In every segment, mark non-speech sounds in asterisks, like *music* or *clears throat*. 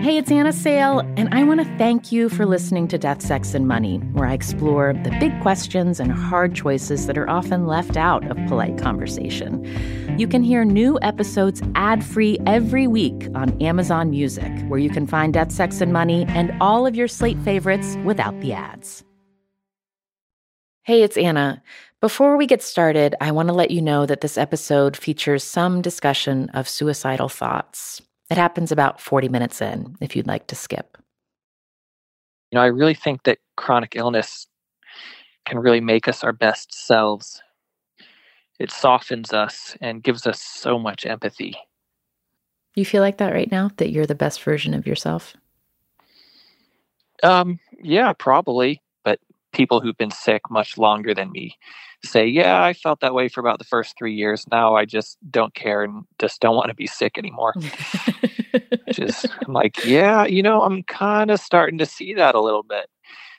Hey, it's Anna Sale, and I want to thank you for listening to Death, Sex, and Money, where I explore the big questions and hard choices that are often left out of polite conversation. You can hear new episodes ad free every week on Amazon Music, where you can find Death, Sex, and Money and all of your slate favorites without the ads. Hey, it's Anna. Before we get started, I want to let you know that this episode features some discussion of suicidal thoughts. It happens about 40 minutes in, if you'd like to skip. You know, I really think that chronic illness can really make us our best selves. It softens us and gives us so much empathy. You feel like that right now? That you're the best version of yourself? Um, yeah, probably. But people who've been sick much longer than me say, yeah, I felt that way for about the first three years. Now I just don't care and just don't want to be sick anymore. *laughs* just I'm like, yeah, you know, I'm kind of starting to see that a little bit.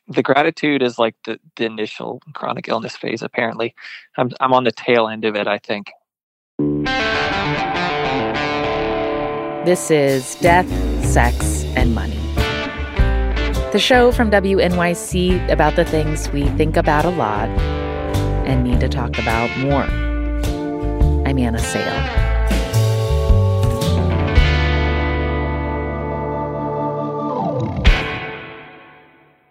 The gratitude is like the, the initial chronic illness phase, apparently. I'm, I'm on the tail end of it, I think. This is Death, Sex, and Money. The show from WNYC about the things we think about a lot and need to talk about more. I'm Anna Sale.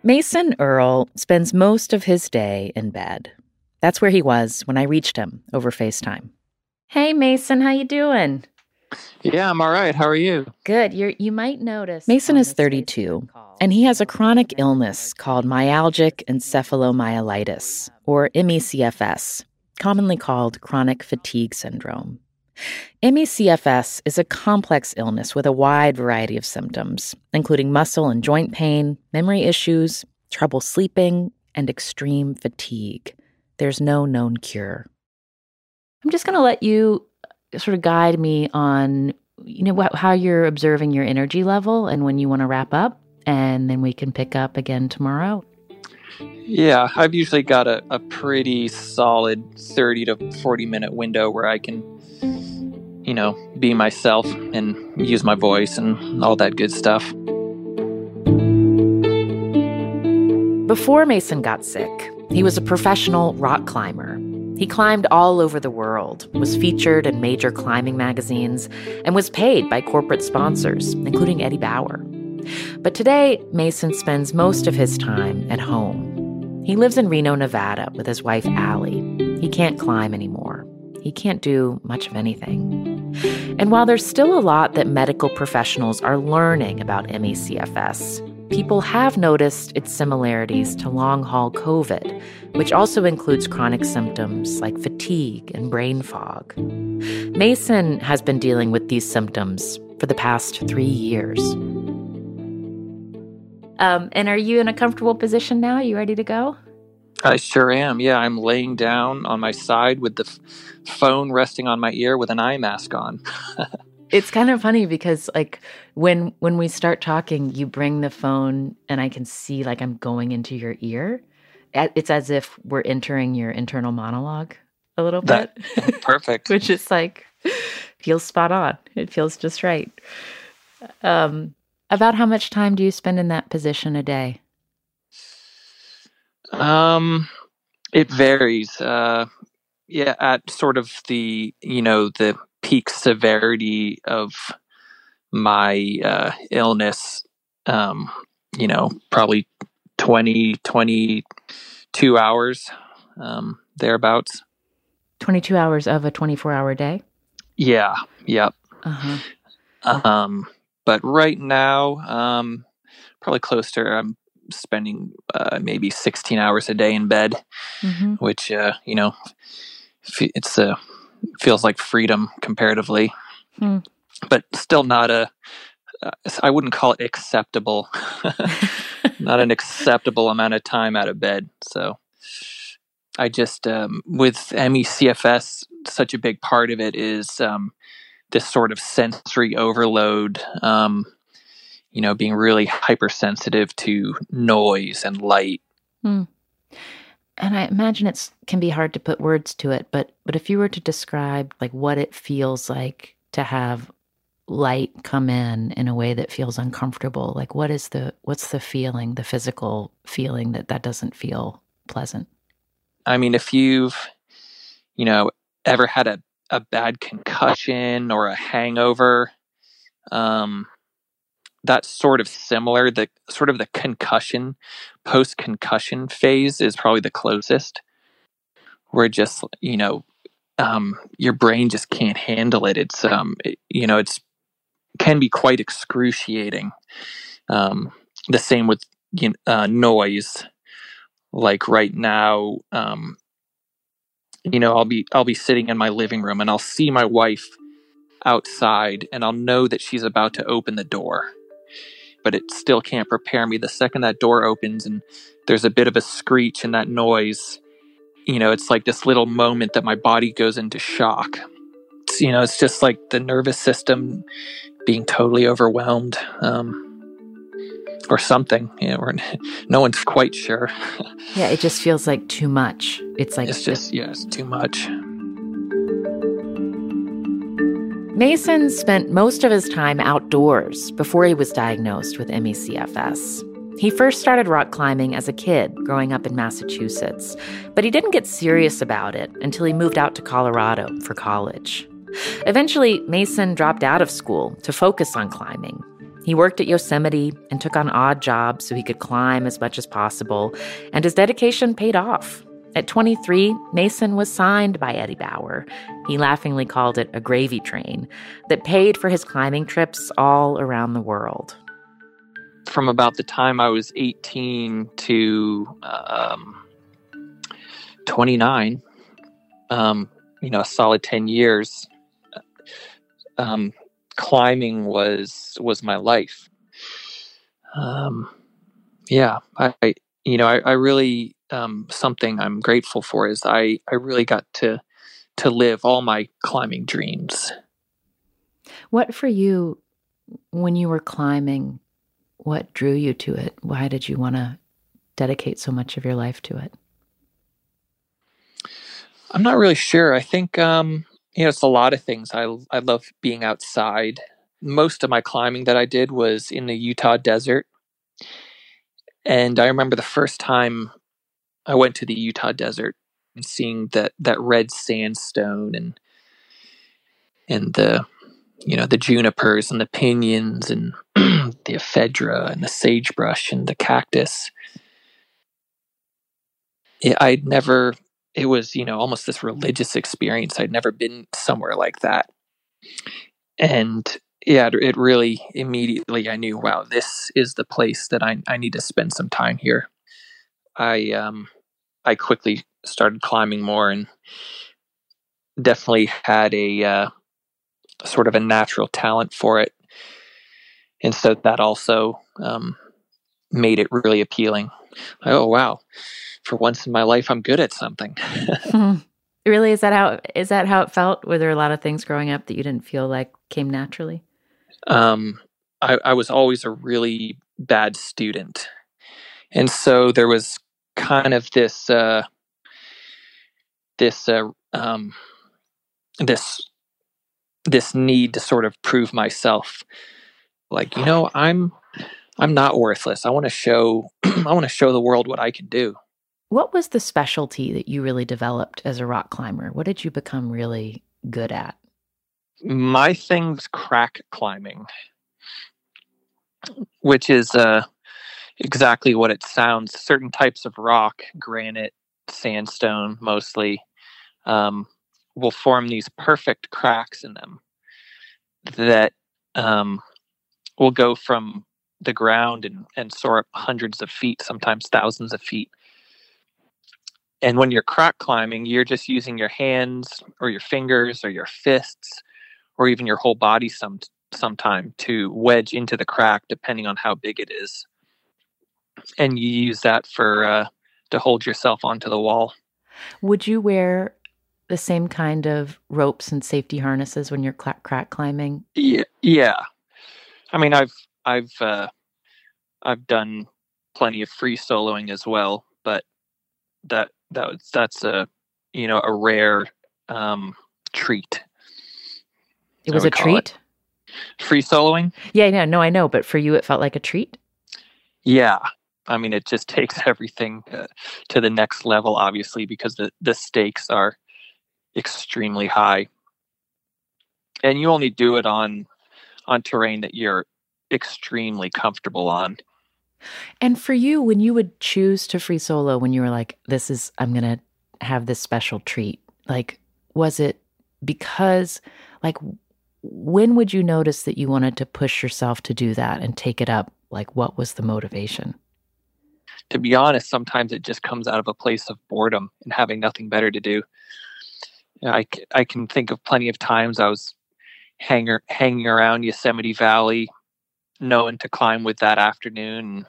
Mason Earle spends most of his day in bed. That's where he was when I reached him over FaceTime. Hey Mason, how you doing? Yeah, I'm all right. How are you? Good. You you might notice Mason is 32 and he has a chronic illness called myalgic encephalomyelitis or MECFS, commonly called chronic fatigue syndrome. MECFS is a complex illness with a wide variety of symptoms, including muscle and joint pain, memory issues, trouble sleeping, and extreme fatigue. There's no known cure. I'm just going to let you sort of guide me on you know wh- how you're observing your energy level and when you want to wrap up and then we can pick up again tomorrow. Yeah i've usually got a, a pretty solid 30 to 40 minute window where i can you know be myself and use my voice and all that good stuff. Before mason got sick he was a professional rock climber he climbed all over the world, was featured in major climbing magazines, and was paid by corporate sponsors, including Eddie Bauer. But today, Mason spends most of his time at home. He lives in Reno, Nevada with his wife, Allie. He can't climb anymore. He can't do much of anything. And while there's still a lot that medical professionals are learning about MECFS, people have noticed its similarities to long haul COVID, which also includes chronic symptoms like fatigue and brain fog. Mason has been dealing with these symptoms for the past three years. Um, and are you in a comfortable position now? Are you ready to go? I sure am. Yeah, I'm laying down on my side with the f- phone resting on my ear with an eye mask on. *laughs* it's kind of funny because like when when we start talking you bring the phone and i can see like i'm going into your ear. It's as if we're entering your internal monologue a little bit. that, *laughs* perfect. *laughs* Which is like feels spot on. It feels just right. Um about how much time do you spend in that position a day? Um it varies. Uh yeah at sort of the you know the peak severity of my uh, illness, um, you know, probably 20, 22 hours um, thereabouts. 22 hours of a 24 hour day? Yeah, yep. Uh-huh. Um, but right now, um, probably close to, I'm spending uh, maybe 16 hours a day in bed, mm-hmm. which, uh, you know, it's a feels like freedom comparatively, hmm. but still not a. Uh, I wouldn't call it acceptable. *laughs* not an acceptable amount of time out of bed. So I just um, with MECFS, such a big part of it is um, this sort of sensory overload. Um, you know, being really hypersensitive to noise and light. Hmm and I imagine it can be hard to put words to it, but but if you were to describe like what it feels like to have light come in in a way that feels uncomfortable? Like what is the what's the feeling, the physical feeling that that doesn't feel pleasant? I mean, if you've you know ever had a a bad concussion or a hangover, um, that's sort of similar. The sort of the concussion, post concussion phase is probably the closest. Where just you know, um, your brain just can't handle it. It's um, it, you know, it's can be quite excruciating. Um, the same with you know, uh, noise. Like right now, um, you know, I'll be I'll be sitting in my living room and I'll see my wife outside and I'll know that she's about to open the door but it still can't prepare me. The second that door opens and there's a bit of a screech and that noise, you know, it's like this little moment that my body goes into shock. It's, you know, it's just like the nervous system being totally overwhelmed. Um, or something, you know, or no one's quite sure. *laughs* yeah, it just feels like too much. It's like it's just yeah, it's too much. Mason spent most of his time outdoors before he was diagnosed with ME/CFS. He first started rock climbing as a kid growing up in Massachusetts, but he didn't get serious about it until he moved out to Colorado for college. Eventually, Mason dropped out of school to focus on climbing. He worked at Yosemite and took on odd jobs so he could climb as much as possible, and his dedication paid off. At 23, Mason was signed by Eddie Bauer. He laughingly called it a gravy train that paid for his climbing trips all around the world. From about the time I was 18 to um, 29, um, you know, a solid 10 years, um, climbing was was my life. Um, yeah, I, I you know, I, I really um, something I'm grateful for is I, I really got to to live all my climbing dreams. What for you when you were climbing? What drew you to it? Why did you want to dedicate so much of your life to it? I'm not really sure. I think um, you know it's a lot of things. I I love being outside. Most of my climbing that I did was in the Utah desert. And I remember the first time I went to the Utah desert and seeing that that red sandstone and and the you know the junipers and the pinyons and *clears throat* the ephedra and the sagebrush and the cactus. It, I'd never. It was you know almost this religious experience. I'd never been somewhere like that, and yeah, it really immediately I knew, wow, this is the place that I I need to spend some time here. I um I quickly started climbing more and definitely had a uh, sort of a natural talent for it. And so that also um, made it really appealing. Oh, wow. For once in my life, I'm good at something. *laughs* Hmm. Really? Is that how, is that how it felt? Were there a lot of things growing up that you didn't feel like came naturally? Um, I, I was always a really bad student. And so there was kind of this uh, this uh, um, this this need to sort of prove myself. Like you know i'm i'm not worthless. I want to show *clears throat* i want to show the world what i can do. What was the specialty that you really developed as a rock climber? What did you become really good at? My thing's crack climbing which is uh exactly what it sounds. Certain types of rock, granite, sandstone mostly, um, will form these perfect cracks in them that um, will go from the ground and, and soar up hundreds of feet, sometimes thousands of feet. And when you're crack climbing, you're just using your hands or your fingers or your fists or even your whole body some sometime to wedge into the crack depending on how big it is and you use that for uh, to hold yourself onto the wall. Would you wear the same kind of ropes and safety harnesses when you're crack, crack climbing? Yeah, yeah. I mean, I've I've uh, I've done plenty of free soloing as well, but that that that's a you know a rare um, treat. It was a treat. Free soloing. Yeah, yeah, no, I know, but for you, it felt like a treat. Yeah, I mean, it just *laughs* takes everything uh, to the next level, obviously, because the the stakes are extremely high, and you only do it on on terrain that you're extremely comfortable on. And for you, when you would choose to free solo, when you were like, "This is, I'm gonna have this special treat," like, was it because, like, when would you notice that you wanted to push yourself to do that and take it up? Like, what was the motivation? To be honest, sometimes it just comes out of a place of boredom and having nothing better to do. I, I can think of plenty of times I was hanging hanging around Yosemite Valley, knowing to climb with that afternoon.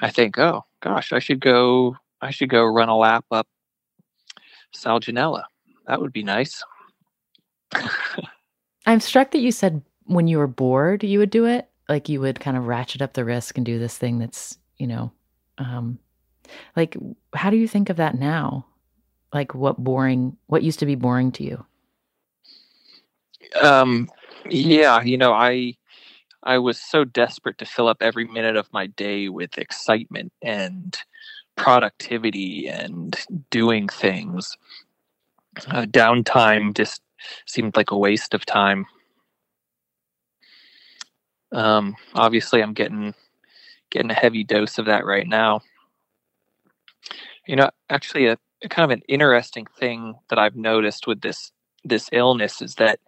I think, oh gosh, I should go. I should go run a lap up Sal Ginella. That would be nice. *laughs* I'm struck that you said when you were bored, you would do it. Like you would kind of ratchet up the risk and do this thing that's, you know, um, like how do you think of that now? Like what boring, what used to be boring to you? Um, yeah, you know, I, I was so desperate to fill up every minute of my day with excitement and productivity and doing things. Uh, downtime just seemed like a waste of time. Um, obviously, I'm getting getting a heavy dose of that right now. You know, actually, a, a kind of an interesting thing that I've noticed with this this illness is that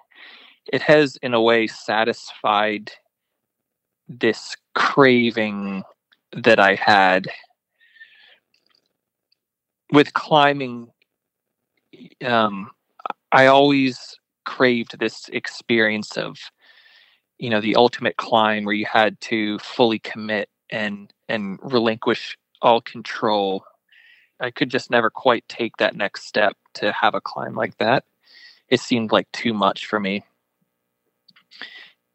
it has, in a way, satisfied this craving that I had with climbing. Um, I always craved this experience of, you know, the ultimate climb where you had to fully commit and and relinquish all control. I could just never quite take that next step to have a climb like that. It seemed like too much for me.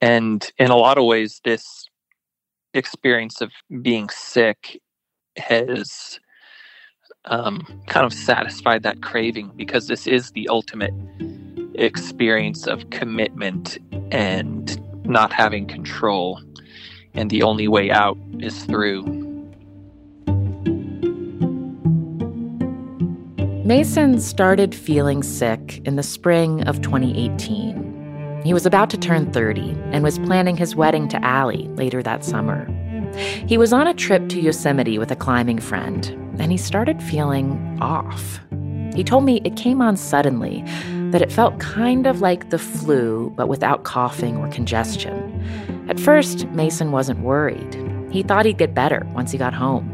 And in a lot of ways, this experience of being sick has um, kind of satisfied that craving because this is the ultimate experience of commitment and not having control. And the only way out is through. Mason started feeling sick in the spring of 2018. He was about to turn 30 and was planning his wedding to Allie later that summer. He was on a trip to Yosemite with a climbing friend, and he started feeling off. He told me it came on suddenly, that it felt kind of like the flu, but without coughing or congestion. At first, Mason wasn't worried. He thought he'd get better once he got home.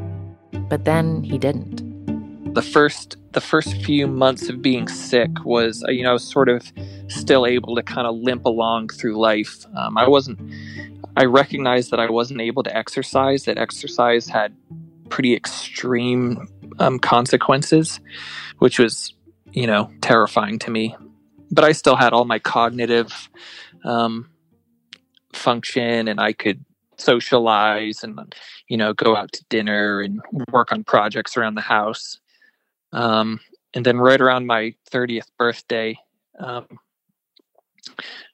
But then he didn't. The first the first few months of being sick was, uh, you know, sort of still able to kind of limp along through life. Um, I wasn't. I recognized that I wasn't able to exercise. That exercise had pretty extreme um, consequences, which was, you know, terrifying to me. But I still had all my cognitive um, function, and I could socialize and you know go out to dinner and work on projects around the house. Um, and then right around my 30th birthday, um,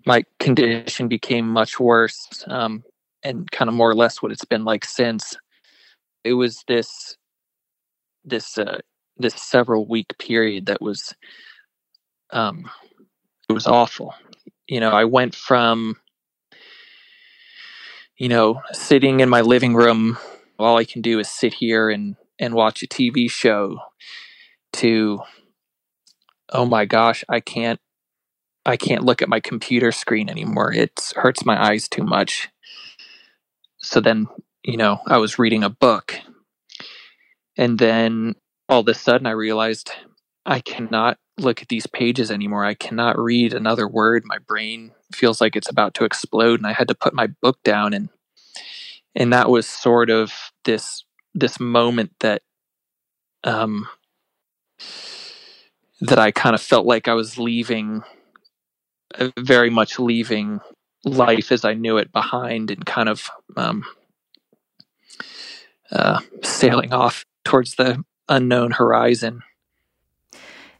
my condition became much worse um, and kind of more or less what it's been like since it was this this uh, this several week period that was um it was awful. You know, I went from you know, sitting in my living room, all I can do is sit here and and watch a TV show to oh my gosh, I can't I can't look at my computer screen anymore. It hurts my eyes too much. So then, you know, I was reading a book and then all of a sudden, I realized I cannot look at these pages anymore. I cannot read another word. My brain feels like it's about to explode, and I had to put my book down. and And that was sort of this this moment that um, that I kind of felt like I was leaving, uh, very much leaving life as I knew it behind, and kind of um, uh, sailing off towards the unknown horizon.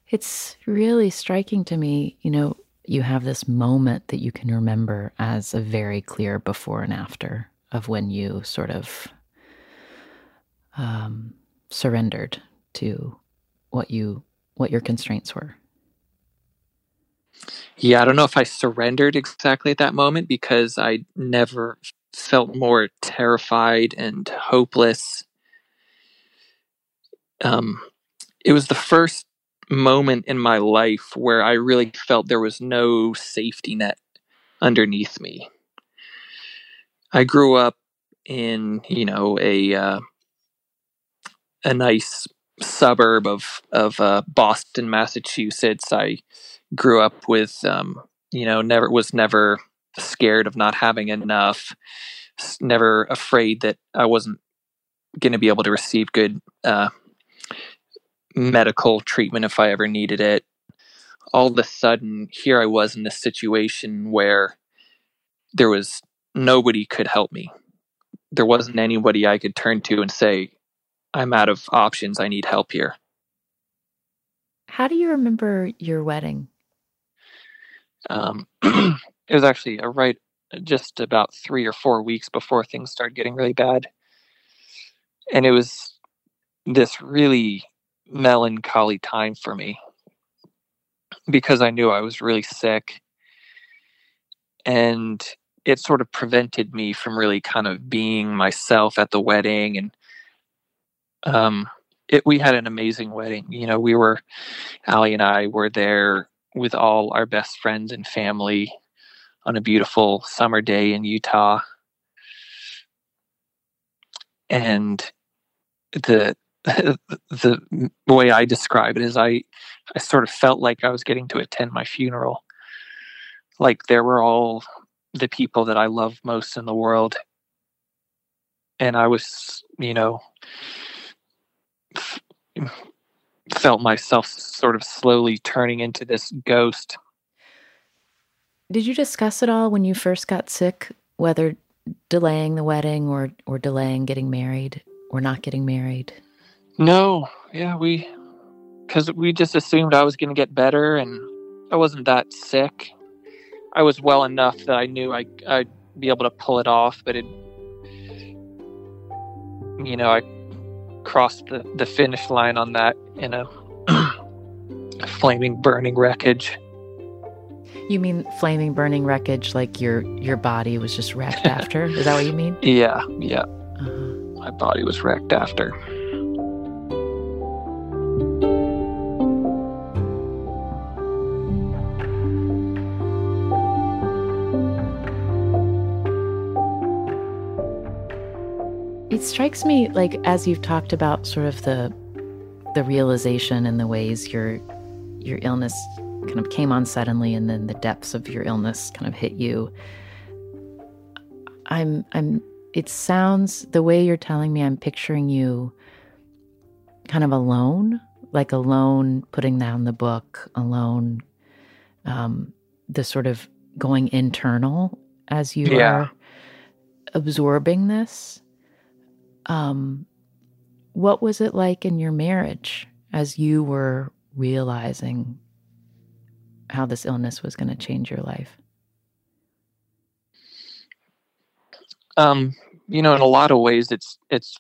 It's really striking to me, you know, you have this moment that you can remember as a very clear before and after of when you sort of um, surrendered to what you what your constraints were. Yeah, I don't know if I surrendered exactly at that moment because I never felt more terrified and hopeless. Um, it was the first moment in my life where I really felt there was no safety net underneath me. I grew up in, you know, a uh, a nice suburb of of uh, Boston, Massachusetts. I grew up with, um, you know, never was never scared of not having enough, never afraid that I wasn't going to be able to receive good uh, Mm-hmm. medical treatment if I ever needed it. All of a sudden, here I was in this situation where there was nobody could help me. There wasn't anybody I could turn to and say, I'm out of options. I need help here. How do you remember your wedding? Um, *clears throat* it was actually a right uh, just about three or four weeks before things started getting really bad. And it was this really melancholy time for me because I knew I was really sick. And it sort of prevented me from really kind of being myself at the wedding. And um, it, we had an amazing wedding. You know, we were, Allie and I were there with all our best friends and family on a beautiful summer day in Utah. And the *laughs* the way I describe it is I I sort of felt like I was getting to attend my funeral. Like there were all the people that I love most in the world. And I was, you know, felt myself sort of slowly turning into this ghost. Did you discuss it all when you first got sick, whether delaying the wedding or or delaying getting married or not getting married? No, yeah, we because we just assumed I was going to get better, and I wasn't that sick. I was well enough that I knew I, I'd be able to pull it off, but it, you know, I crossed the, the finish line on that in a *clears throat* flaming, burning wreckage. You mean flaming, burning wreckage, like your your body was just wrecked *laughs* after? Is that what you mean? Yeah, yeah. Uh-huh. My body was wrecked after. It strikes me like as you've talked about sort of the the realization and the ways your your illness kind of came on suddenly and then the depths of your illness kind of hit you. I'm I'm it sounds the way you're telling me I'm picturing you kind of alone, like alone putting down the book, alone um the sort of going internal as you yeah. are absorbing this um, what was it like in your marriage as you were realizing how this illness was going to change your life? Um, you know, in a lot of ways, it's it's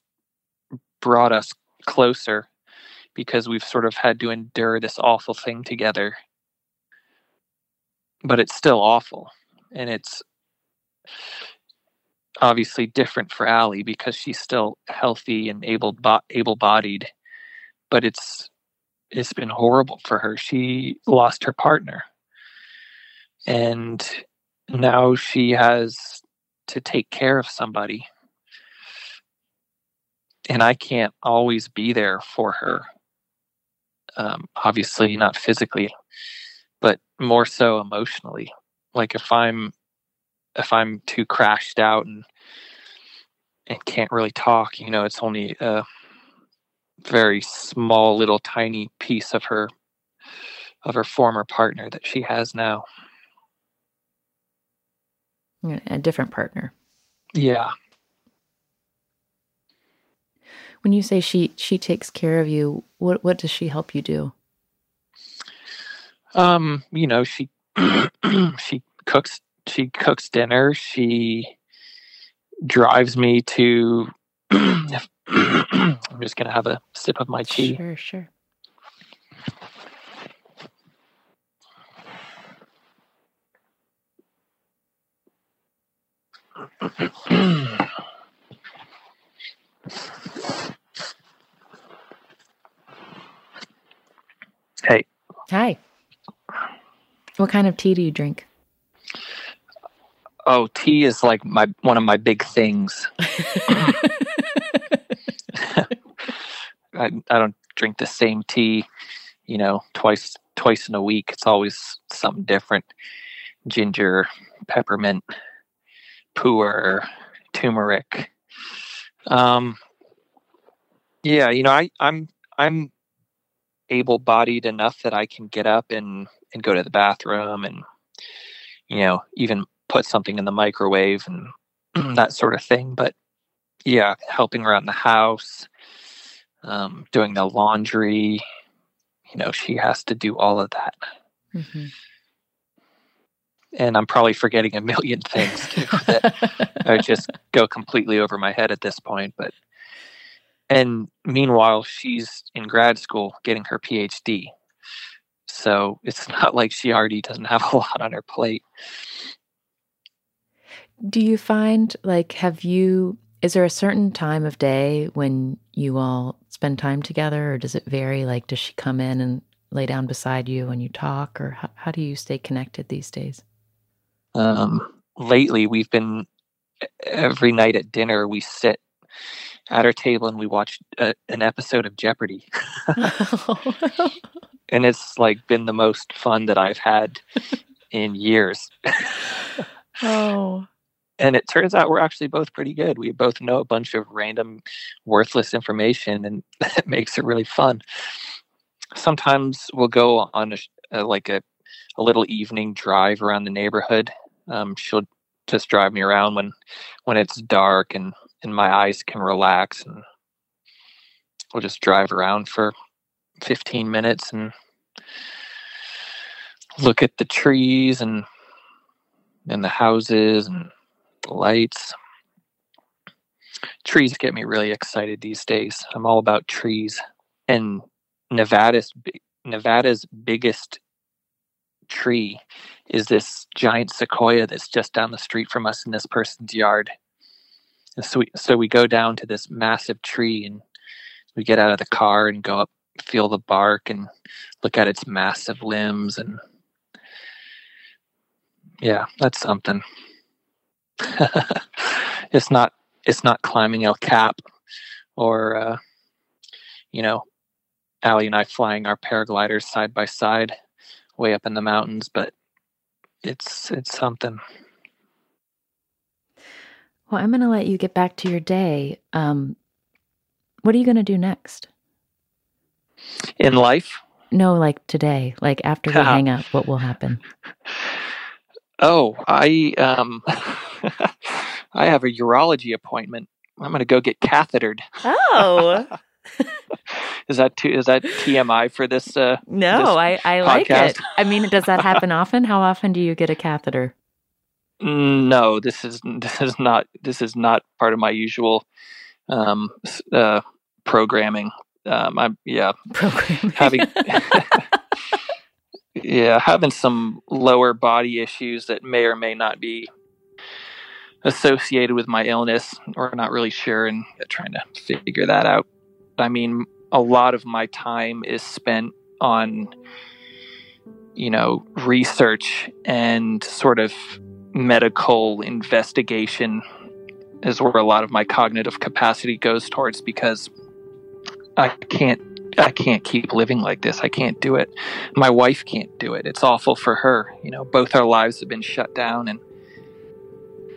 brought us closer because we've sort of had to endure this awful thing together. But it's still awful, and it's obviously different for Allie because she's still healthy and able able bodied, but it's it's been horrible for her. She lost her partner, and now she has to take care of somebody, and I can't always be there for her. Um, obviously, not physically, but more so emotionally. Like if I'm if I'm too crashed out and and can't really talk, you know, it's only a very small little tiny piece of her of her former partner that she has now. A different partner. Yeah. When you say she she takes care of you, what what does she help you do? Um, you know, she *clears throat* she cooks she cooks dinner. She drives me to. *clears throat* I'm just gonna have a sip of my tea. Sure, sure. hey. Hi. What kind of tea do you drink? Oh, tea is like my one of my big things. *laughs* *laughs* I, I don't drink the same tea, you know, twice twice in a week. It's always something different. Ginger, peppermint, pu'er, turmeric. Um, yeah, you know, I, I'm I'm able bodied enough that I can get up and and go to the bathroom and you know even put something in the microwave and *clears throat* that sort of thing. But yeah, helping around the house, um, doing the laundry, you know, she has to do all of that. Mm-hmm. And I'm probably forgetting a million things too that I just *laughs* go completely over my head at this point. But and meanwhile, she's in grad school getting her PhD. So it's *laughs* not like she already doesn't have a lot on her plate. Do you find, like, have you, is there a certain time of day when you all spend time together, or does it vary? Like, does she come in and lay down beside you and you talk, or how, how do you stay connected these days? Um, lately, we've been every night at dinner, we sit at our table and we watch a, an episode of Jeopardy. *laughs* *laughs* and it's like been the most fun that I've had in years. oh. And it turns out we're actually both pretty good. We both know a bunch of random, worthless information, and *laughs* it makes it really fun. Sometimes we'll go on a, a like a, a little evening drive around the neighborhood. Um, she'll just drive me around when when it's dark and and my eyes can relax and we'll just drive around for 15 minutes and look at the trees and and the houses and the lights trees get me really excited these days i'm all about trees and nevada's nevada's biggest tree is this giant sequoia that's just down the street from us in this person's yard and so we, so we go down to this massive tree and we get out of the car and go up, feel the bark and look at its massive limbs. And yeah, that's something. *laughs* it's not, it's not climbing El Cap or, uh, you know, Allie and I flying our paragliders side by side way up in the mountains, but it's, it's something. Well, I'm going to let you get back to your day. Um, what are you going to do next? In life? No, like today, like after we *laughs* hang up, what will happen? *laughs* Oh, I um, *laughs* I have a urology appointment. I'm going to go get cathetered. Oh. *laughs* is that too, is that TMI for this? Uh, no, this I I like it. I mean, does that happen often? How often do you get a catheter? No, this is this is not this is not part of my usual um, uh, programming. Um, I'm yeah, *laughs* programming. having yeah having some lower body issues that may or may not be associated with my illness. We're not really sure and trying to figure that out. I mean, a lot of my time is spent on you know research and sort of medical investigation is where a lot of my cognitive capacity goes towards because I can't I can't keep living like this. I can't do it. My wife can't do it. It's awful for her. You know, both our lives have been shut down and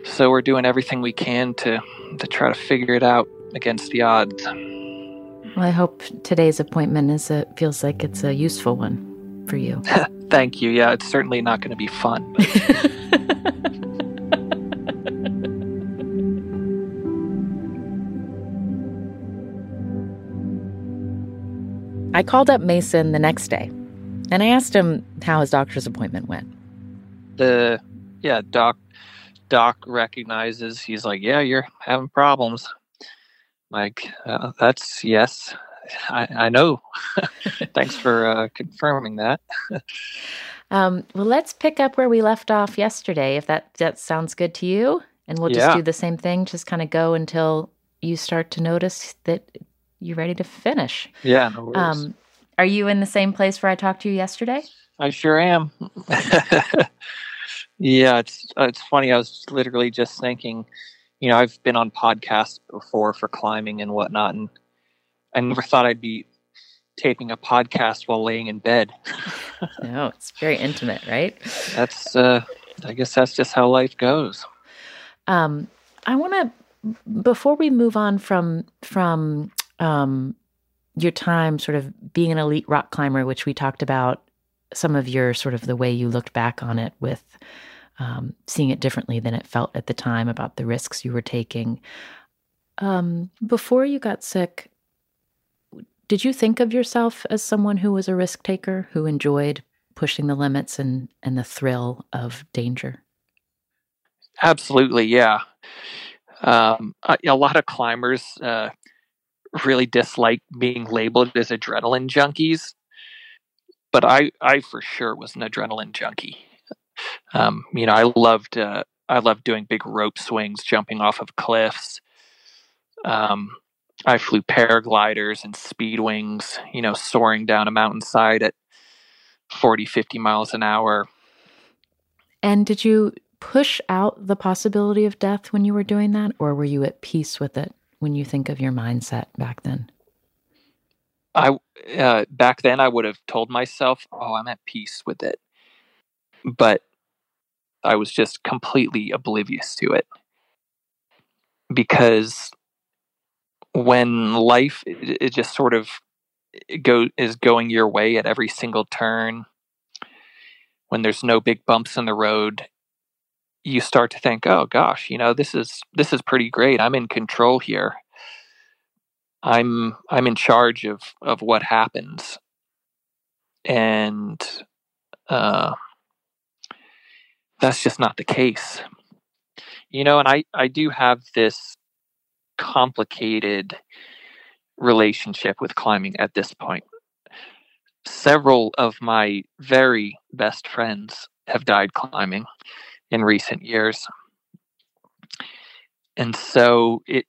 so we're doing everything we can to to try to figure it out against the odds. Well, I hope today's appointment is a feels like it's a useful one for you. *laughs* Thank you. Yeah, it's certainly not going to be fun. *laughs* I called up Mason the next day and I asked him how his doctor's appointment went. the yeah doc doc recognizes he's like yeah you're having problems like uh, that's yes i, I know *laughs* thanks for uh, confirming that *laughs* um, well let's pick up where we left off yesterday if that that sounds good to you and we'll just yeah. do the same thing just kind of go until you start to notice that you're ready to finish yeah no worries. Um, are you in the same place where i talked to you yesterday i sure am *laughs* Yeah, it's uh, it's funny. I was literally just thinking, you know, I've been on podcasts before for climbing and whatnot, and I never thought I'd be taping a podcast while laying in bed. *laughs* no, it's very intimate, right? That's, uh, I guess that's just how life goes. Um, I want to, before we move on from from um, your time, sort of being an elite rock climber, which we talked about, some of your sort of the way you looked back on it with um, seeing it differently than it felt at the time about the risks you were taking. Um, before you got sick, did you think of yourself as someone who was a risk taker, who enjoyed pushing the limits and, and the thrill of danger? Absolutely, yeah. Um, a, a, lot of climbers uh, really dislike being labeled as adrenaline junkies, but I, I for sure was an adrenaline junkie. Um, you know, I loved uh, I loved doing big rope swings, jumping off of cliffs. Um, I flew paragliders and speed wings, you know, soaring down a mountainside at 40, 50 miles an hour. And did you push out the possibility of death when you were doing that, or were you at peace with it when you think of your mindset back then? I uh, back then I would have told myself, "Oh, I'm at peace with it," but I was just completely oblivious to it because when life it, it just sort of go is going your way at every single turn when there's no big bumps in the road you start to think oh gosh you know this is this is pretty great i'm in control here i'm i'm in charge of of what happens and uh that's just not the case. You know, and I, I do have this complicated relationship with climbing at this point. Several of my very best friends have died climbing in recent years. And so it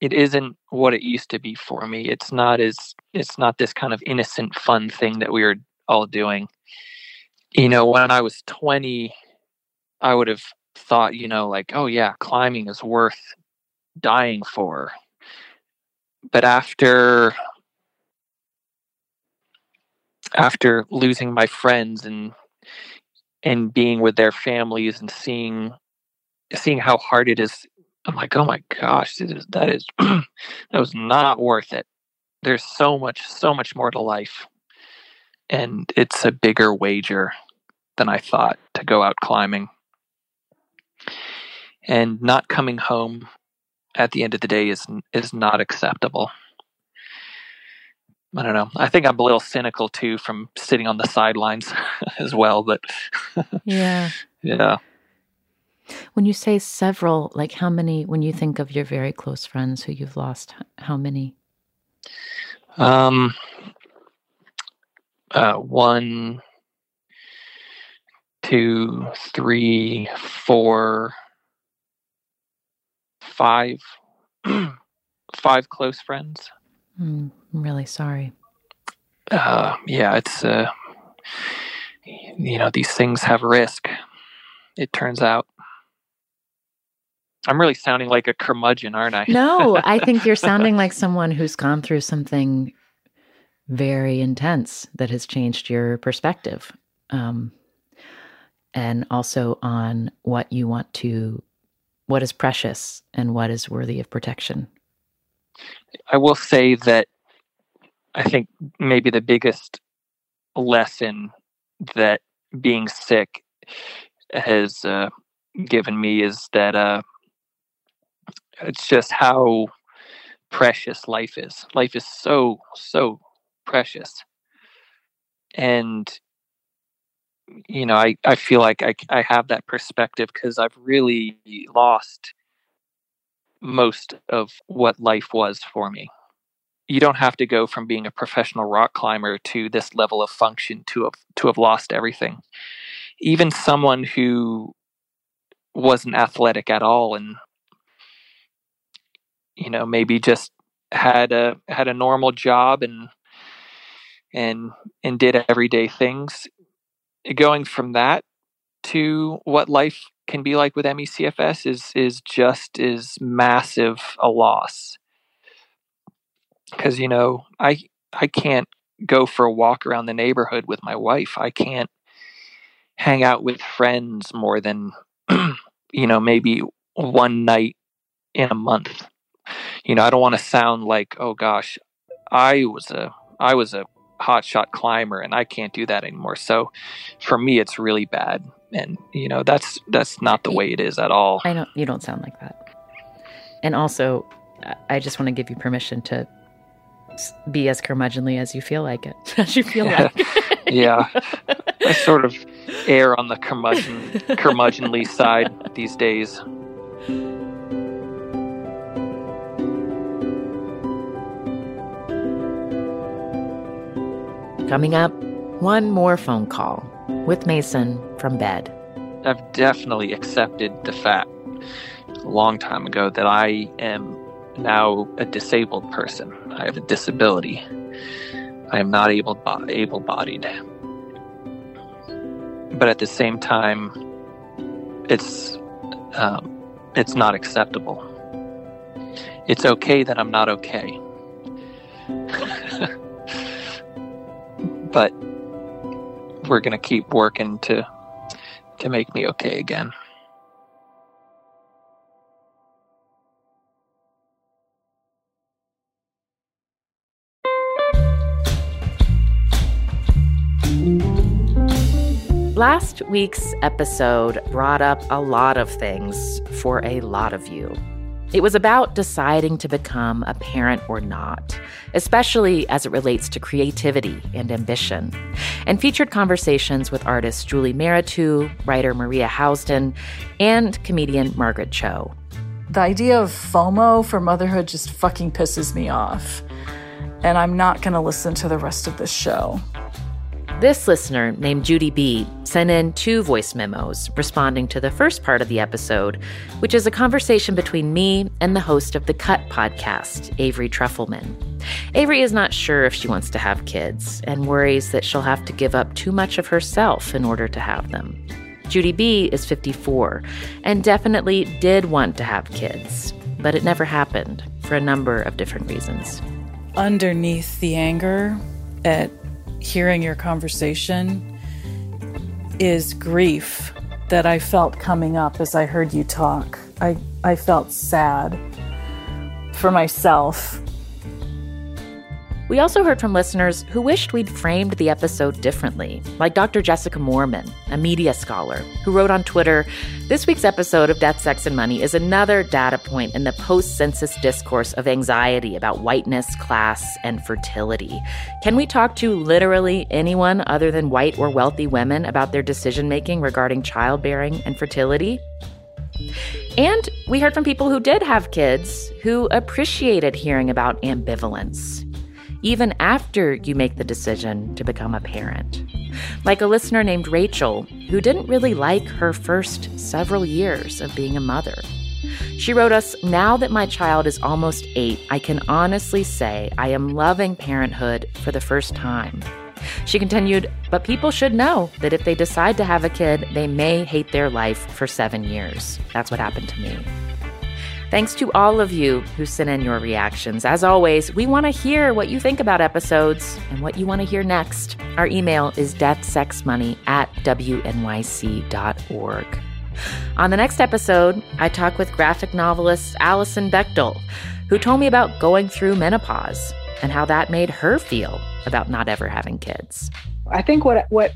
it isn't what it used to be for me. It's not as it's not this kind of innocent fun thing that we were all doing. You know, when I was 20 I would have thought, you know, like, oh yeah, climbing is worth dying for. But after after losing my friends and and being with their families and seeing seeing how hard it is, I'm like, oh my gosh, that is that is *clears throat* that was not worth it. There's so much, so much more to life. And it's a bigger wager than I thought to go out climbing and not coming home at the end of the day is is not acceptable. I don't know. I think I'm a little cynical too from sitting on the sidelines *laughs* as well, but yeah. *laughs* Yeah. When you say several, like how many when you think of your very close friends who you've lost, how many? Um uh one two, three, four, five, *clears throat* five close friends. Mm, I'm really sorry. Uh, yeah, it's uh, you know these things have risk. It turns out. I'm really sounding like a curmudgeon, aren't I? no, I *laughs* think you're sounding like someone who's gone through something very intense that has changed your perspective. Um, and also on what you want to, what is precious and what is worthy of protection. I will say that I think maybe the biggest lesson that being sick has uh, given me is that uh, it's just how precious life is. Life is so, so precious. And you know, I, I feel like I, I have that perspective because I've really lost most of what life was for me. You don't have to go from being a professional rock climber to this level of function to have to have lost everything. Even someone who wasn't athletic at all and you know maybe just had a had a normal job and and and did everyday things going from that to what life can be like with ME/CFS is is just is massive a loss. Because you know I I can't go for a walk around the neighborhood with my wife. I can't hang out with friends more than *clears throat* you know maybe one night in a month. You know I don't want to sound like oh gosh I was a I was a hotshot climber and I can't do that anymore. So for me it's really bad. And you know, that's that's not the way it is at all. I don't you don't sound like that. And also I just want to give you permission to be as curmudgeonly as you feel like it. *laughs* As you feel yeah. like. *laughs* yeah. I sort of err on the curmudgeon *laughs* curmudgeonly side these days. Coming up, one more phone call with Mason from bed. I've definitely accepted the fact a long time ago that I am now a disabled person. I have a disability. I am not able able bodied. But at the same time, it's um, it's not acceptable. It's okay that I'm not okay. *laughs* but we're to keep working to to make me okay again. Last week's episode brought up a lot of things for a lot of you. It was about deciding to become a parent or not, especially as it relates to creativity and ambition, and featured conversations with artists Julie Mehretu, writer Maria Housden, and comedian Margaret Cho. The idea of FOMO for motherhood just fucking pisses me off. And I'm not going to listen to the rest of this show. This listener, named Judy B., sent in two voice memos responding to the first part of the episode, which is a conversation between me and the host of the Cut podcast, Avery Trufelman. Avery is not sure if she wants to have kids and worries that she'll have to give up too much of herself in order to have them. Judy B is 54 and definitely did want to have kids, but it never happened for a number of different reasons. Underneath the anger at hearing your conversation is grief that I felt coming up as I heard you talk. I, I felt sad for myself we also heard from listeners who wished we'd framed the episode differently, like Dr. Jessica Mormon, a media scholar, who wrote on Twitter This week's episode of Death, Sex, and Money is another data point in the post census discourse of anxiety about whiteness, class, and fertility. Can we talk to literally anyone other than white or wealthy women about their decision making regarding childbearing and fertility? And we heard from people who did have kids who appreciated hearing about ambivalence even after you make the decision to become a parent. Like a listener named Rachel, who didn't really like her first several years of being a mother. She wrote us Now that my child is almost eight, I can honestly say I am loving parenthood for the first time. She continued, But people should know that if they decide to have a kid, they may hate their life for seven years. That's what happened to me. Thanks to all of you who sent in your reactions. As always, we want to hear what you think about episodes and what you want to hear next. Our email is deathsexmoney at wnyc.org. On the next episode, I talk with graphic novelist Alison Bechdel, who told me about going through menopause and how that made her feel about not ever having kids. I think what what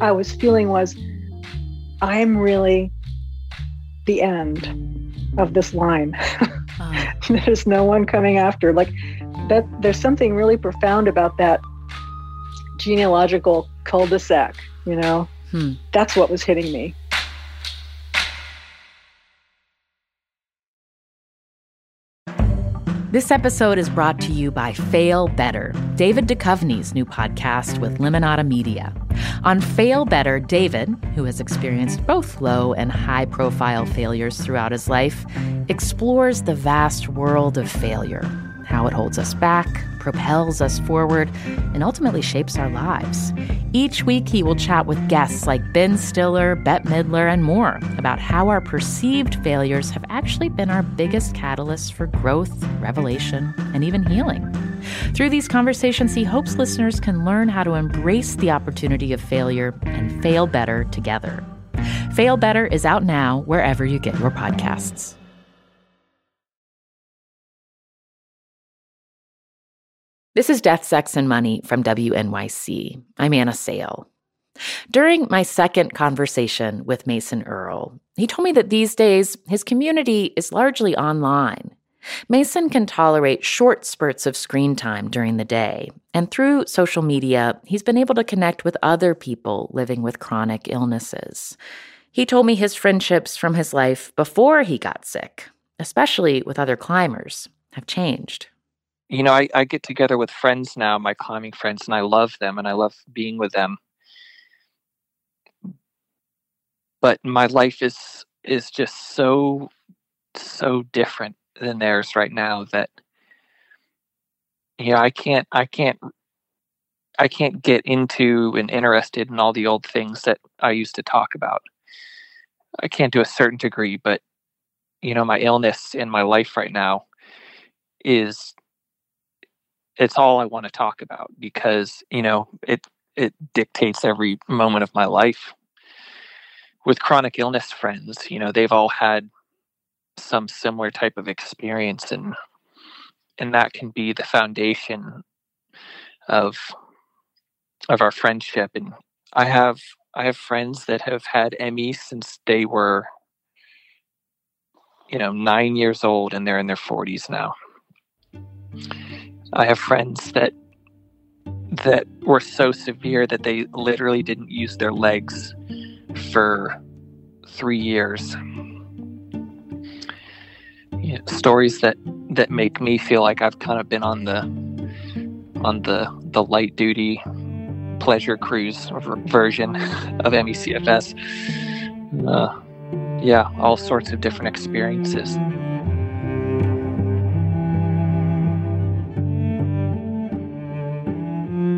I was feeling was I'm really the end of this line. Oh. *laughs* there's no one coming after. Like that there's something really profound about that genealogical cul-de-sac, you know? Hmm. That's what was hitting me. This episode is brought to you by Fail Better, David Duchovny's new podcast with Lemonada Media. On Fail Better, David, who has experienced both low and high profile failures throughout his life, explores the vast world of failure, how it holds us back, propels us forward, and ultimately shapes our lives. Each week, he will chat with guests like Ben Stiller, Bette Midler, and more about how our perceived failures have actually been our biggest catalysts for growth, revelation, and even healing. Through these conversations, he hopes listeners can learn how to embrace the opportunity of failure and fail better together. Fail Better is out now wherever you get your podcasts. This is Death, Sex, and Money from WNYC. I'm Anna Sale. During my second conversation with Mason Earle, he told me that these days his community is largely online. Mason can tolerate short spurts of screen time during the day, and through social media, he's been able to connect with other people living with chronic illnesses. He told me his friendships from his life before he got sick, especially with other climbers, have changed you know, I, I get together with friends now, my climbing friends, and I love them and I love being with them. But my life is is just so so different than theirs right now that you know I can't I can't I can't get into and interested in all the old things that I used to talk about. I can't to a certain degree, but you know, my illness in my life right now is it's all I want to talk about because you know it it dictates every moment of my life. With chronic illness friends, you know, they've all had some similar type of experience and and that can be the foundation of of our friendship. And I have I have friends that have had ME since they were you know 9 years old and they're in their 40s now. I have friends that that were so severe that they literally didn't use their legs for three years. You know, stories that that make me feel like I've kind of been on the on the the light duty pleasure cruise version of ME/CFS. Uh, yeah, all sorts of different experiences.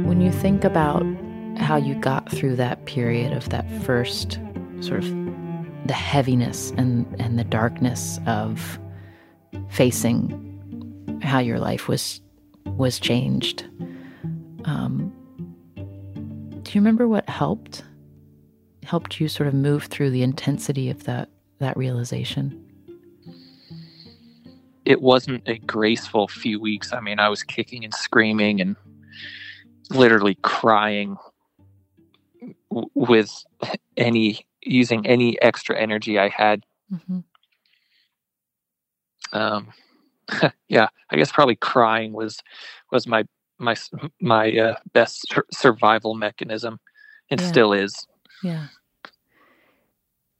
When you think about how you got through that period of that first sort of the heaviness and, and the darkness of facing how your life was was changed. Um, do you remember what helped helped you sort of move through the intensity of that that realization? It wasn't a graceful few weeks. I mean, I was kicking and screaming and literally crying w- with any using any extra energy I had. Mm-hmm. Um, *laughs* yeah, I guess probably crying was was my my my uh, best sur- survival mechanism. It yeah. still is. Yeah.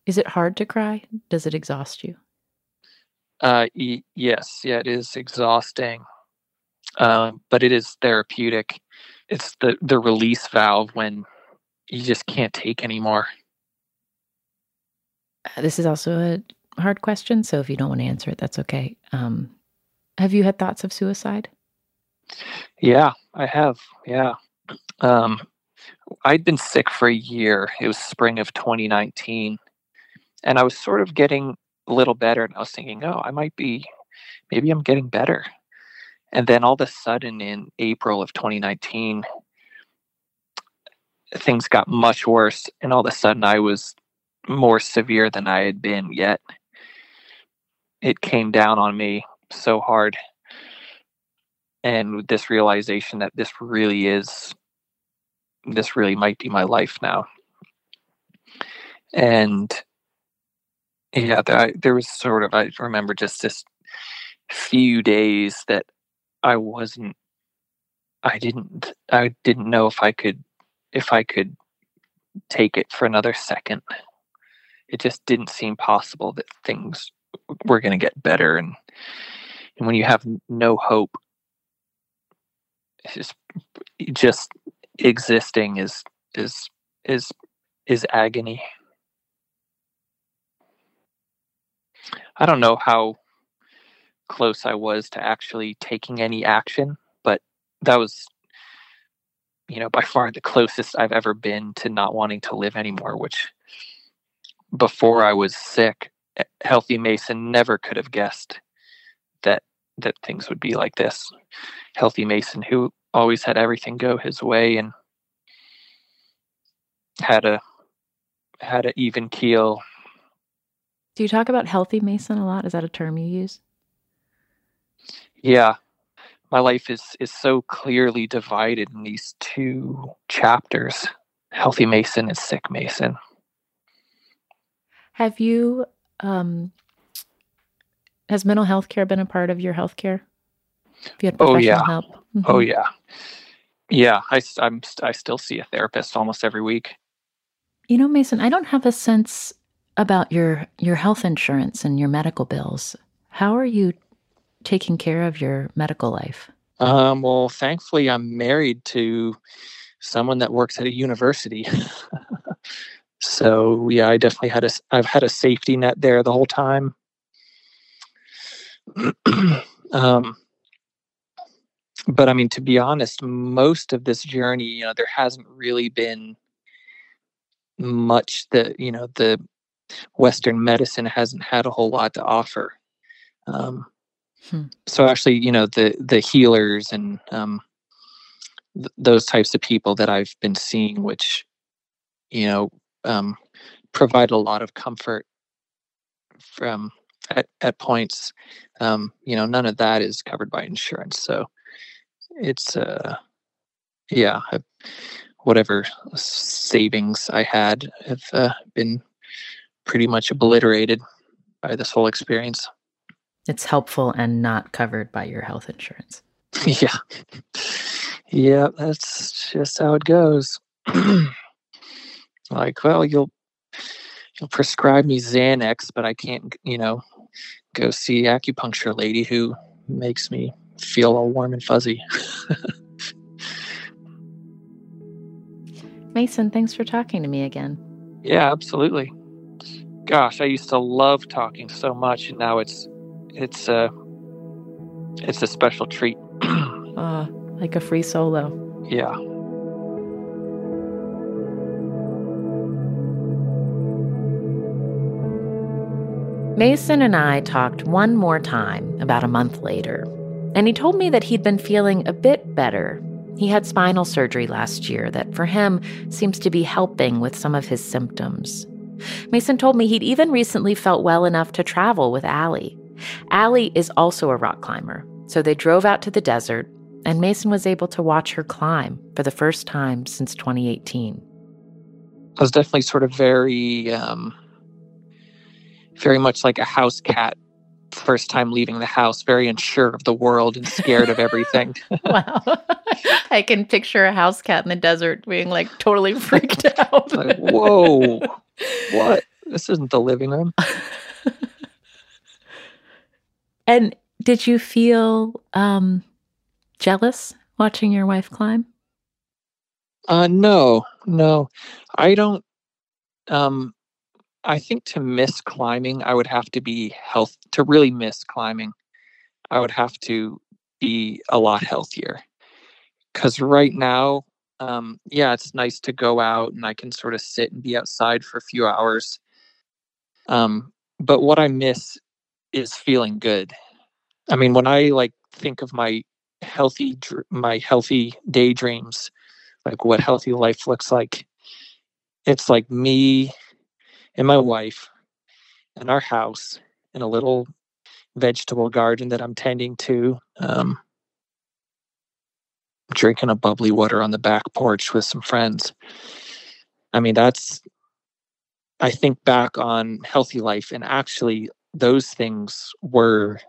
Is it hard to cry? Does it exhaust you? Uh, y- yes, yeah, it is exhausting, um, but it is therapeutic it's the the release valve when you just can't take anymore. Uh, this is also a hard question, so if you don't want to answer it, that's okay. Um, have you had thoughts of suicide? Yeah, I have. Yeah. Um, I'd been sick for a year. It was spring of 2019. And I was sort of getting a little better. And I was thinking, oh, I might be, maybe I'm getting better. And then all of a sudden in April of 2019, things got much worse. And all of a sudden I was more severe than I had been yet. It came down on me so hard. And with this realization that this really is, this really might be my life now. And yeah, there was sort of, I remember just this few days that I wasn't I didn't I didn't know if I could if I could take it for another second. It just didn't seem possible that things were going to get better. And, and when you have no hope, just, just existing is, is, is, is agony. I don't know how close I was to actually taking any action, but that was, you know, by far the closest I've ever been to not wanting to live anymore, which before I was sick, Healthy Mason never could have guessed that that things would be like this. Healthy Mason who always had everything go his way and had a had an even keel. Do you talk about healthy Mason a lot? Is that a term you use? Yeah. My life is is so clearly divided in these two chapters. Healthy Mason and sick Mason. Have you um has mental health care been a part of your health care? Have you had professional oh, yeah. help? Mm-hmm. Oh yeah. Yeah, I, I'm I still see a therapist almost every week. You know, Mason, I don't have a sense about your your health insurance and your medical bills. How are you taking care of your medical life? Um, well, thankfully, I'm married to someone that works at a university. *laughs* so yeah, I definitely had a I've had a safety net there the whole time. *clears throat* um, but I mean, to be honest, most of this journey, you know, there hasn't really been much that you know the Western medicine hasn't had a whole lot to offer. Um, hmm. So actually, you know, the the healers and um, th- those types of people that I've been seeing, which you know um, provide a lot of comfort from at, at points. Um, you know, none of that is covered by insurance, so it's uh, yeah, I, whatever savings I had have uh, been pretty much obliterated by this whole experience. It's helpful and not covered by your health insurance. *laughs* yeah. Yeah, that's just how it goes. *clears throat* like, well, you'll you'll prescribe me Xanax, but I can't, you know, go see acupuncture lady who makes me feel all warm and fuzzy. *laughs* Mason, thanks for talking to me again. Yeah, absolutely gosh, I used to love talking so much, and now it's it's a uh, it's a special treat. *clears throat* uh, like a free solo. Yeah. Mason and I talked one more time about a month later, and he told me that he'd been feeling a bit better. He had spinal surgery last year that, for him, seems to be helping with some of his symptoms. Mason told me he'd even recently felt well enough to travel with Allie. Allie is also a rock climber, so they drove out to the desert, and Mason was able to watch her climb for the first time since 2018. I was definitely sort of very, um, very much like a house cat first time leaving the house, very unsure of the world and scared of everything. *laughs* *laughs* wow. I can picture a house cat in the desert being like totally *laughs* freaked out. like, whoa, what? This isn't the living room. And did you feel um, jealous watching your wife climb? Uh, no, no, I don't. Um, I think to miss climbing, I would have to be health to really miss climbing. I would have to be a lot healthier. Because right now, um, yeah, it's nice to go out and I can sort of sit and be outside for a few hours. Um, but what I miss is feeling good. I mean, when I like think of my healthy, my healthy daydreams, like what healthy life looks like, it's like me and my wife and our house in a little vegetable garden that I'm tending to. Um, drinking a bubbly water on the back porch with some friends. I mean, that's, I think back on healthy life, and actually, those things were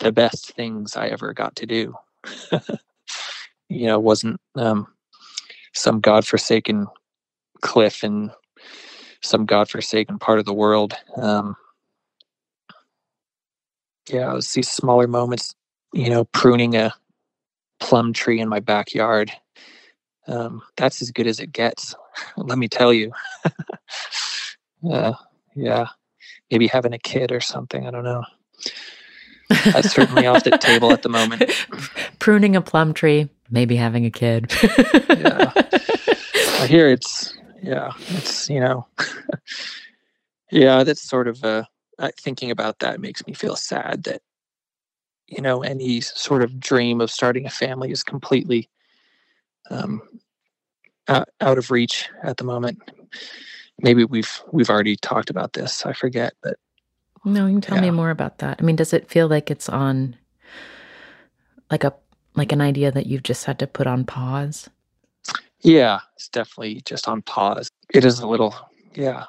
the best things I ever got to do. *laughs* you know, wasn't um, some godforsaken cliff in some godforsaken part of the world. Um, yeah, it was these smaller moments, you know, pruning a plum tree in my backyard. Um, that's as good as it gets, *laughs* let me tell you. *laughs* uh, yeah, maybe having a kid or something. I don't know. *laughs* That's certainly off the table at the moment. *laughs* Pruning a plum tree, maybe having a kid. yeah. I hear it's, yeah, it's, you know, *laughs* yeah, that's sort of, uh, thinking about that makes me feel sad that, you know, any sort of dream of starting a family is completely um, out, out of reach at the moment. Maybe we've we've already talked about this. I forget, but no, you can tell yeah. me more about that. I mean, does it feel like it's on like a like an idea that you've just had to put on pause? Yeah, it's definitely just on pause. It is a little, yeah,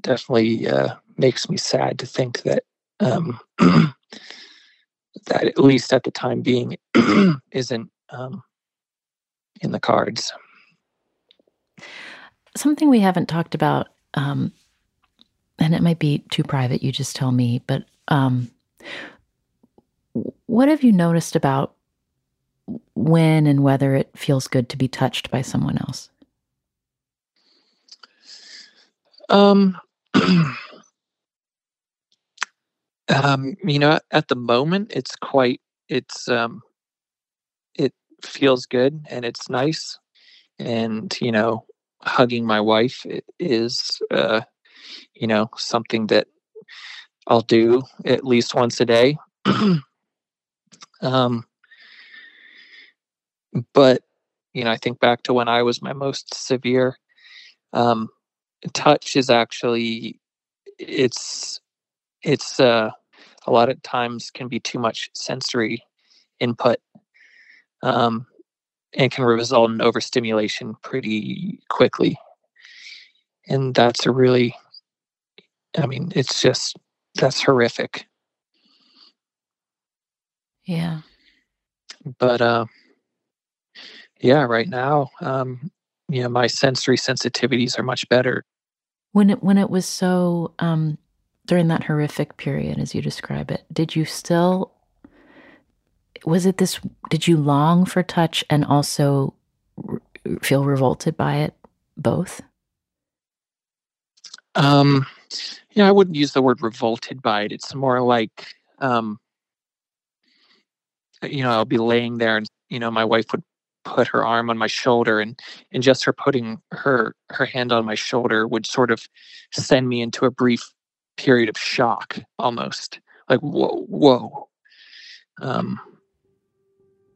definitely uh, makes me sad to think that um, *clears throat* that at least at the time being *clears throat* isn't um, in the cards something we haven't talked about, um, and it might be too private, you just tell me, but um, what have you noticed about when and whether it feels good to be touched by someone else? Um, *clears throat* um, you know, at the moment, it's quite, it's, um, it feels good and it's nice. And, you know, hugging my wife is, uh, you know, something that I'll do at least once a day. *clears throat* um, but you know, I think back to when I was my most severe. Um, touch is actually it's it's uh, a lot of times can be too much sensory input. Um, and can result in overstimulation pretty quickly. And that's a really, I mean, it's just, that's horrific. Yeah. But, uh, yeah, right now, um, you know, my sensory sensitivities are much better. When it, when it was so, um, during that horrific period, as you describe it, did you still was it this did you long for touch and also feel revolted by it both? Um yeah i wouldn't use the word revolted by it. It's more like um you know i'll be laying there and you know my wife would put her arm on my shoulder and and just her putting her her hand on my shoulder would sort of send me into a brief period of shock almost. Like whoa whoa. Um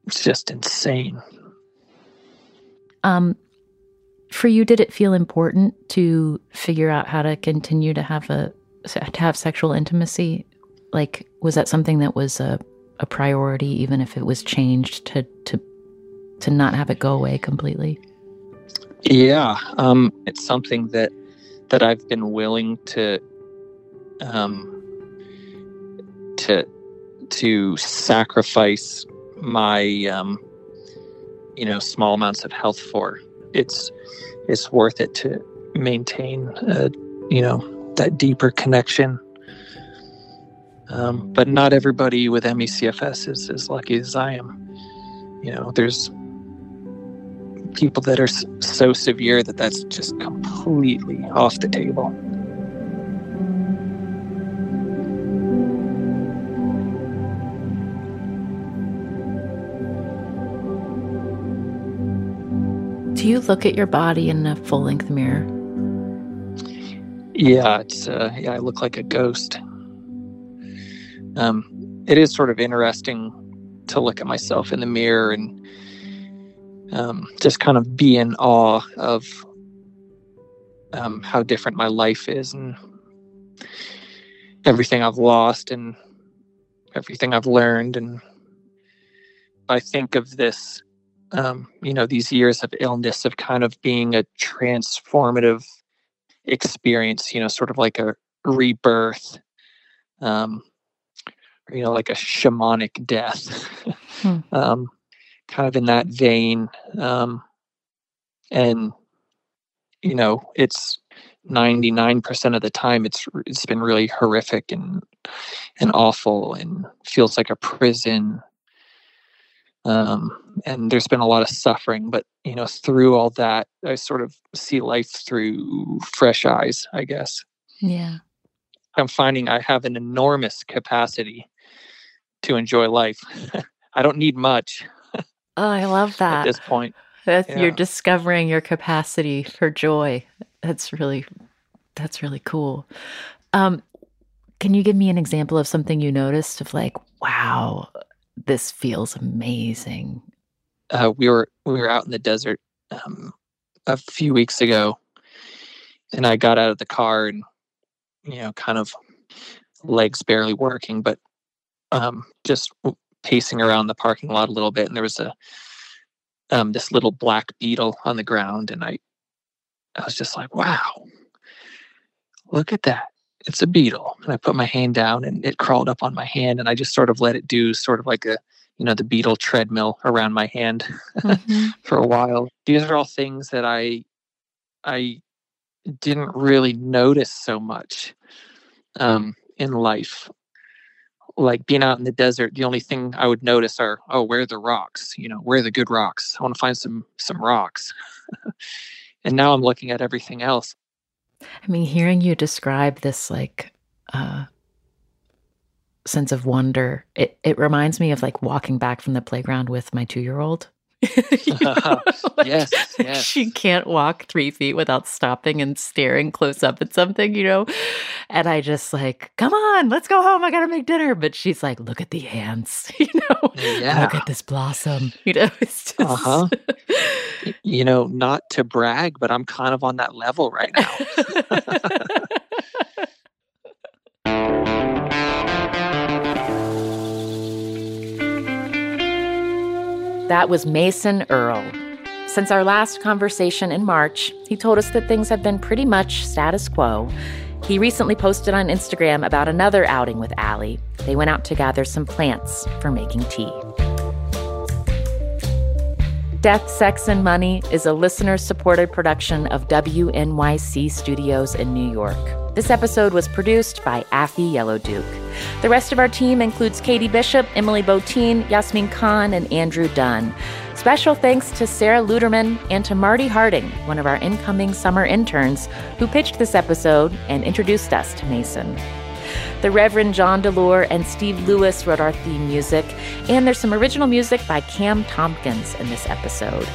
it's just insane. Um, for you, did it feel important to figure out how to continue to have a to have sexual intimacy? Like, was that something that was a a priority, even if it was changed to to to not have it go away completely? Yeah, um, it's something that that I've been willing to um, to to sacrifice my um, you know small amounts of health for. It's it's worth it to maintain a, you know that deeper connection. Um, but not everybody with ME/CFS is as lucky as I am. You know, there's people that are so severe that that's just completely off the table. You look at your body in a full length mirror? Yeah, it's uh, yeah, I look like a ghost. Um, it is sort of interesting to look at myself in the mirror and um, just kind of be in awe of um, how different my life is and everything I've lost and everything I've learned. And I think of this um, you know these years of illness of kind of being a transformative experience you know sort of like a rebirth um, you know like a shamanic death hmm. *laughs* um, kind of in that vein um, and you know, it's 99% of the time it's it's been really horrific and and awful and feels like a prison um, and there's been a lot of suffering but you know through all that i sort of see life through fresh eyes i guess. Yeah. I'm finding i have an enormous capacity to enjoy life. *laughs* I don't need much oh i love *laughs* that. at this point. That's, yeah. you're discovering your capacity for joy. That's really that's really cool. Um, can you give me an example of something you noticed of like wow this feels amazing. Uh, we were we were out in the desert um, a few weeks ago, and I got out of the car and you know, kind of legs barely working, but um, just pacing around the parking lot a little bit, and there was a um, this little black beetle on the ground, and I I was just like, wow, look at that it's a beetle. And I put my hand down and it crawled up on my hand and I just sort of let it do sort of like a, you know, the beetle treadmill around my hand mm-hmm. *laughs* for a while. These are all things that I, I didn't really notice so much um, in life. Like being out in the desert, the only thing I would notice are, oh, where are the rocks? You know, where are the good rocks? I want to find some some rocks. *laughs* and now I'm looking at everything else. I mean, hearing you describe this like uh, sense of wonder, it, it reminds me of like walking back from the playground with my two year old. *laughs* *laughs* like, yes, yes. She can't walk three feet without stopping and staring close up at something, you know? And I just like, come on, let's go home. I gotta make dinner. But she's like, look at the ants, *laughs* you know? Yeah. Look at this blossom. You know, it's just uh-huh. you know, not to brag, but I'm kind of on that level right now. That was Mason Earle. Since our last conversation in March, he told us that things have been pretty much status quo. He recently posted on Instagram about another outing with Allie. They went out to gather some plants for making tea. Death, Sex, and Money is a listener supported production of WNYC Studios in New York. This episode was produced by Afi Yellow-Duke. The rest of our team includes Katie Bishop, Emily Botein, Yasmeen Khan, and Andrew Dunn. Special thanks to Sarah Luderman and to Marty Harding, one of our incoming summer interns, who pitched this episode and introduced us to Mason. The Reverend John DeLore and Steve Lewis wrote our theme music, and there's some original music by Cam Tompkins in this episode.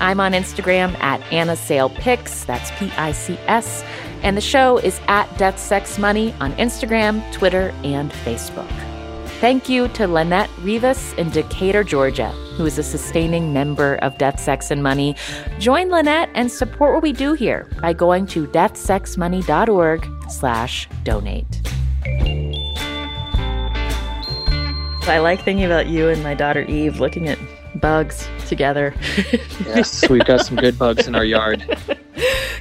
I'm on Instagram at Anna Sale Pics, that's P I C S, and the show is at Death Sex Money on Instagram, Twitter, and Facebook. Thank you to Lynette Rivas in Decatur, Georgia, who is a sustaining member of Death, Sex, and Money. Join Lynette and support what we do here by going to deathsexmoney.org slash donate. I like thinking about you and my daughter Eve looking at bugs together. *laughs* yes, we've got some good bugs in our yard.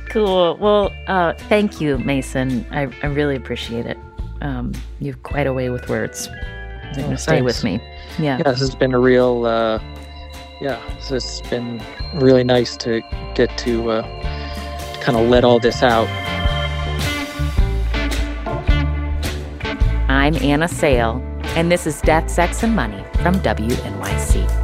Cool. Well, uh, thank you, Mason. I, I really appreciate it. Um, you have quite a way with words. You're going to stay with me. Yeah. Yeah, this has been a real, uh, yeah, this has been really nice to get to, uh, to kind of let all this out. I'm Anna Sale, and this is Death, Sex, and Money from WNYC.